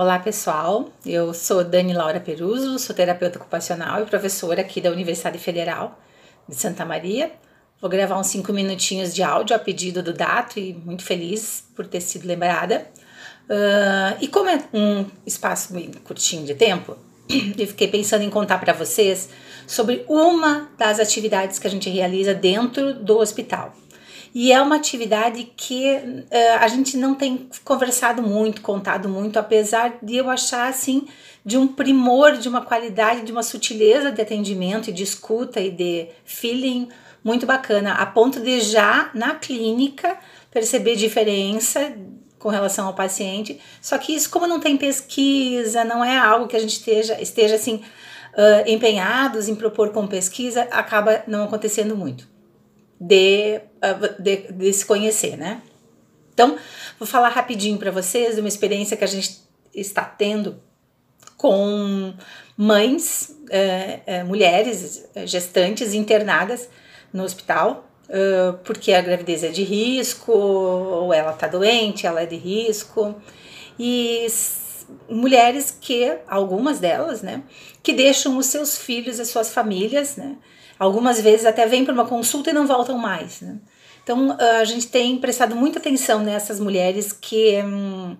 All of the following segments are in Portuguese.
Olá pessoal, eu sou Dani Laura Peruso, sou terapeuta ocupacional e professora aqui da Universidade Federal de Santa Maria. Vou gravar uns cinco minutinhos de áudio a pedido do Dato e muito feliz por ter sido lembrada. Uh, e como é um espaço curtinho de tempo, eu fiquei pensando em contar para vocês sobre uma das atividades que a gente realiza dentro do hospital. E é uma atividade que uh, a gente não tem conversado muito, contado muito, apesar de eu achar assim de um primor, de uma qualidade, de uma sutileza de atendimento e de escuta e de feeling muito bacana, a ponto de já na clínica perceber diferença com relação ao paciente. Só que isso, como não tem pesquisa, não é algo que a gente esteja, esteja assim uh, empenhados em propor com pesquisa, acaba não acontecendo muito de, uh, de, de se conhecer, né? Então, vou falar rapidinho para vocês de uma experiência que a gente está tendo com mães, uh, uh, mulheres gestantes internadas no hospital uh, porque a gravidez é de risco, ou ela tá doente, ela é de risco. E mulheres que, algumas delas, né, que deixam os seus filhos, as suas famílias, né, algumas vezes até vêm para uma consulta e não voltam mais, né. Então, a gente tem prestado muita atenção nessas mulheres que, hum,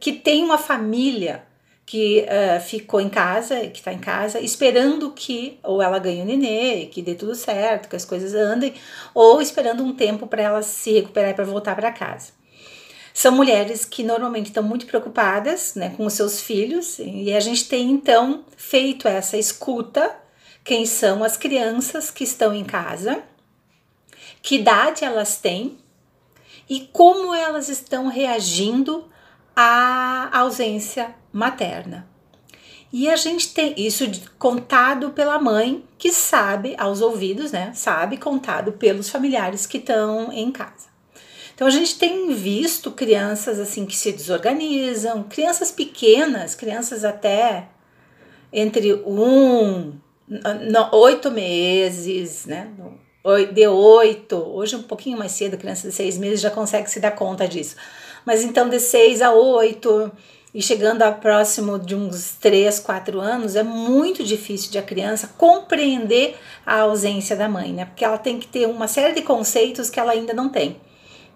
que têm uma família que uh, ficou em casa, que está em casa, esperando que ou ela ganhe o nenê, que dê tudo certo, que as coisas andem, ou esperando um tempo para ela se recuperar para voltar para casa. São mulheres que normalmente estão muito preocupadas né, com os seus filhos, e a gente tem então feito essa escuta: quem são as crianças que estão em casa, que idade elas têm e como elas estão reagindo à ausência materna. E a gente tem isso contado pela mãe que sabe aos ouvidos, né? Sabe contado pelos familiares que estão em casa. Então a gente tem visto crianças assim que se desorganizam, crianças pequenas, crianças até entre um, oito meses, né? De oito, hoje um pouquinho mais cedo, criança de seis meses já consegue se dar conta disso. Mas então de seis a oito, e chegando a próximo de uns 3, 4 anos, é muito difícil de a criança compreender a ausência da mãe, né? Porque ela tem que ter uma série de conceitos que ela ainda não tem.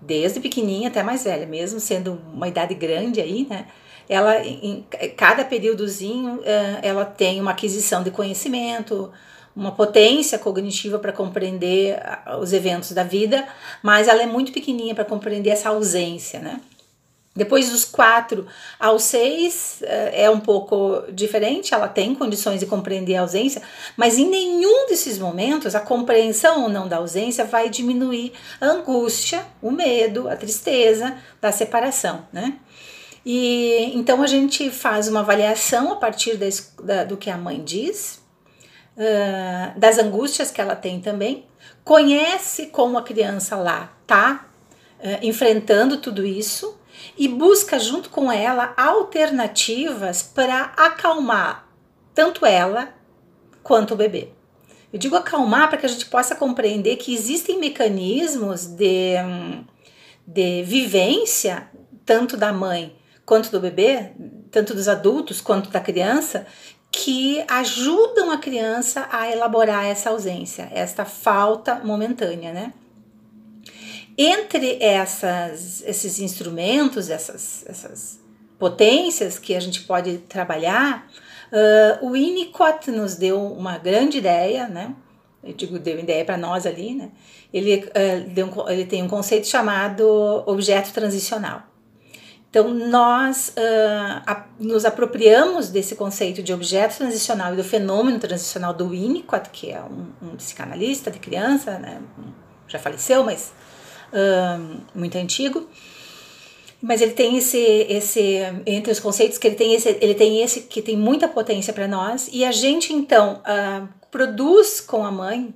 Desde pequenininha até mais velha, mesmo sendo uma idade grande aí, né? Ela, em cada períodozinho, eh, ela tem uma aquisição de conhecimento, uma potência cognitiva para compreender os eventos da vida, mas ela é muito pequenininha para compreender essa ausência, né? Depois dos quatro aos seis eh, é um pouco diferente, ela tem condições de compreender a ausência, mas em nenhum desses momentos a compreensão ou não da ausência vai diminuir a angústia, o medo, a tristeza da separação, né? E então a gente faz uma avaliação a partir das, da, do que a mãe diz, uh, das angústias que ela tem também, conhece como a criança lá tá uh, enfrentando tudo isso e busca junto com ela alternativas para acalmar tanto ela quanto o bebê. Eu digo acalmar para que a gente possa compreender que existem mecanismos de, de vivência, tanto da mãe quanto do bebê, tanto dos adultos quanto da criança, que ajudam a criança a elaborar essa ausência, esta falta momentânea, né? Entre essas, esses instrumentos, essas, essas potências que a gente pode trabalhar, uh, o Winnicott nos deu uma grande ideia, né? Eu digo, deu ideia para nós ali, né? Ele, uh, um, ele tem um conceito chamado objeto transicional. Então, nós uh, a, nos apropriamos desse conceito de objeto transicional e do fenômeno transicional do Winnicott, que é um, um psicanalista de criança, né? já faleceu, mas muito antigo. Mas ele tem esse, esse, entre os conceitos que ele tem esse, ele tem esse que tem muita potência para nós, e a gente então uh, produz com a mãe,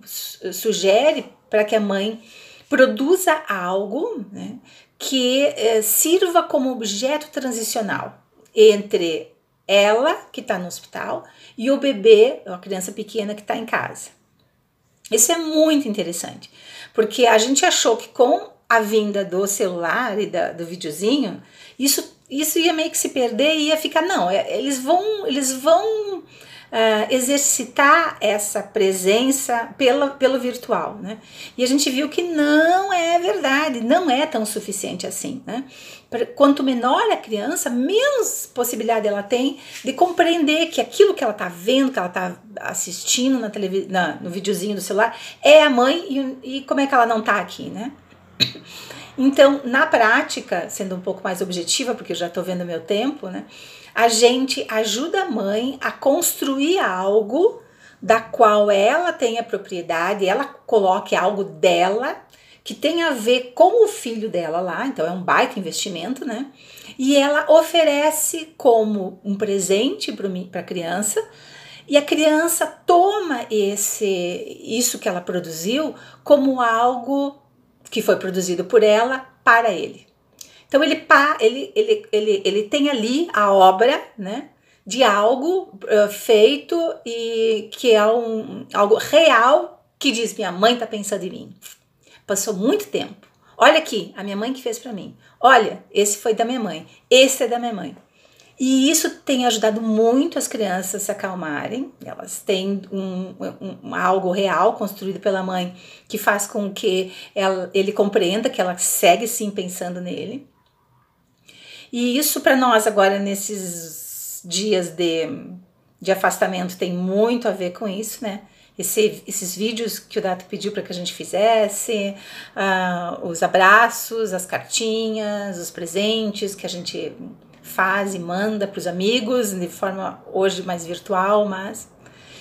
sugere para que a mãe produza algo né, que uh, sirva como objeto transicional entre ela, que está no hospital, e o bebê, a criança pequena que está em casa. Isso é muito interessante, porque a gente achou que com a vinda do celular e da, do videozinho, isso isso ia meio que se perder e ia ficar, não, é, eles vão, eles vão uh, exercitar essa presença pela, pelo virtual, né? E a gente viu que não é verdade, não é tão suficiente assim, né? Quanto menor a criança, menos possibilidade ela tem de compreender que aquilo que ela está vendo, que ela está assistindo na televisão, no videozinho do celular, é a mãe e, e como é que ela não está aqui, né? Então, na prática, sendo um pouco mais objetiva, porque eu já estou vendo meu tempo, né? A gente ajuda a mãe a construir algo da qual ela tenha propriedade, ela coloque algo dela que tem a ver com o filho dela lá, então é um baita investimento, né? E ela oferece como um presente para a criança, e a criança toma esse isso que ela produziu como algo que foi produzido por ela para ele. Então ele, ele, ele, ele, ele tem ali a obra, né? De algo uh, feito e que é um, algo real que diz: minha mãe tá pensando em mim. Passou muito tempo. Olha aqui, a minha mãe que fez para mim. Olha, esse foi da minha mãe. Esse é da minha mãe. E isso tem ajudado muito as crianças a se acalmarem. Elas têm um, um, algo real construído pela mãe que faz com que ela, ele compreenda que ela segue sim pensando nele. E isso para nós agora nesses dias de, de afastamento tem muito a ver com isso, né? Esse, esses vídeos que o Dato pediu para que a gente fizesse, uh, os abraços, as cartinhas, os presentes que a gente faz e manda para os amigos de forma hoje mais virtual, mas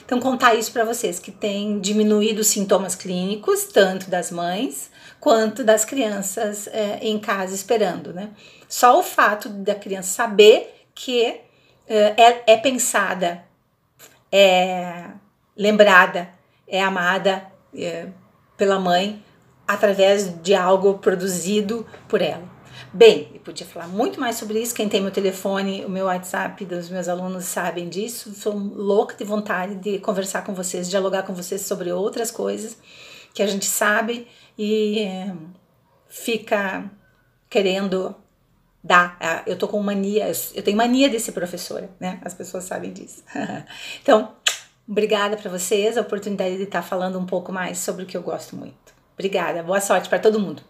então contar isso para vocês que tem diminuído os sintomas clínicos tanto das mães quanto das crianças é, em casa esperando, né? Só o fato da criança saber que é, é, é pensada, é lembrada, é amada é, pela mãe através de algo produzido por ela. Bem, eu podia falar muito mais sobre isso. Quem tem meu telefone, o meu WhatsApp dos meus alunos sabem disso. Sou louca de vontade de conversar com vocês, dialogar com vocês sobre outras coisas que a gente sabe e é, fica querendo dar. Ah, eu tô com mania, eu tenho mania de ser professora, né? As pessoas sabem disso. então, obrigada para vocês, a oportunidade de estar falando um pouco mais sobre o que eu gosto muito. Obrigada, boa sorte para todo mundo.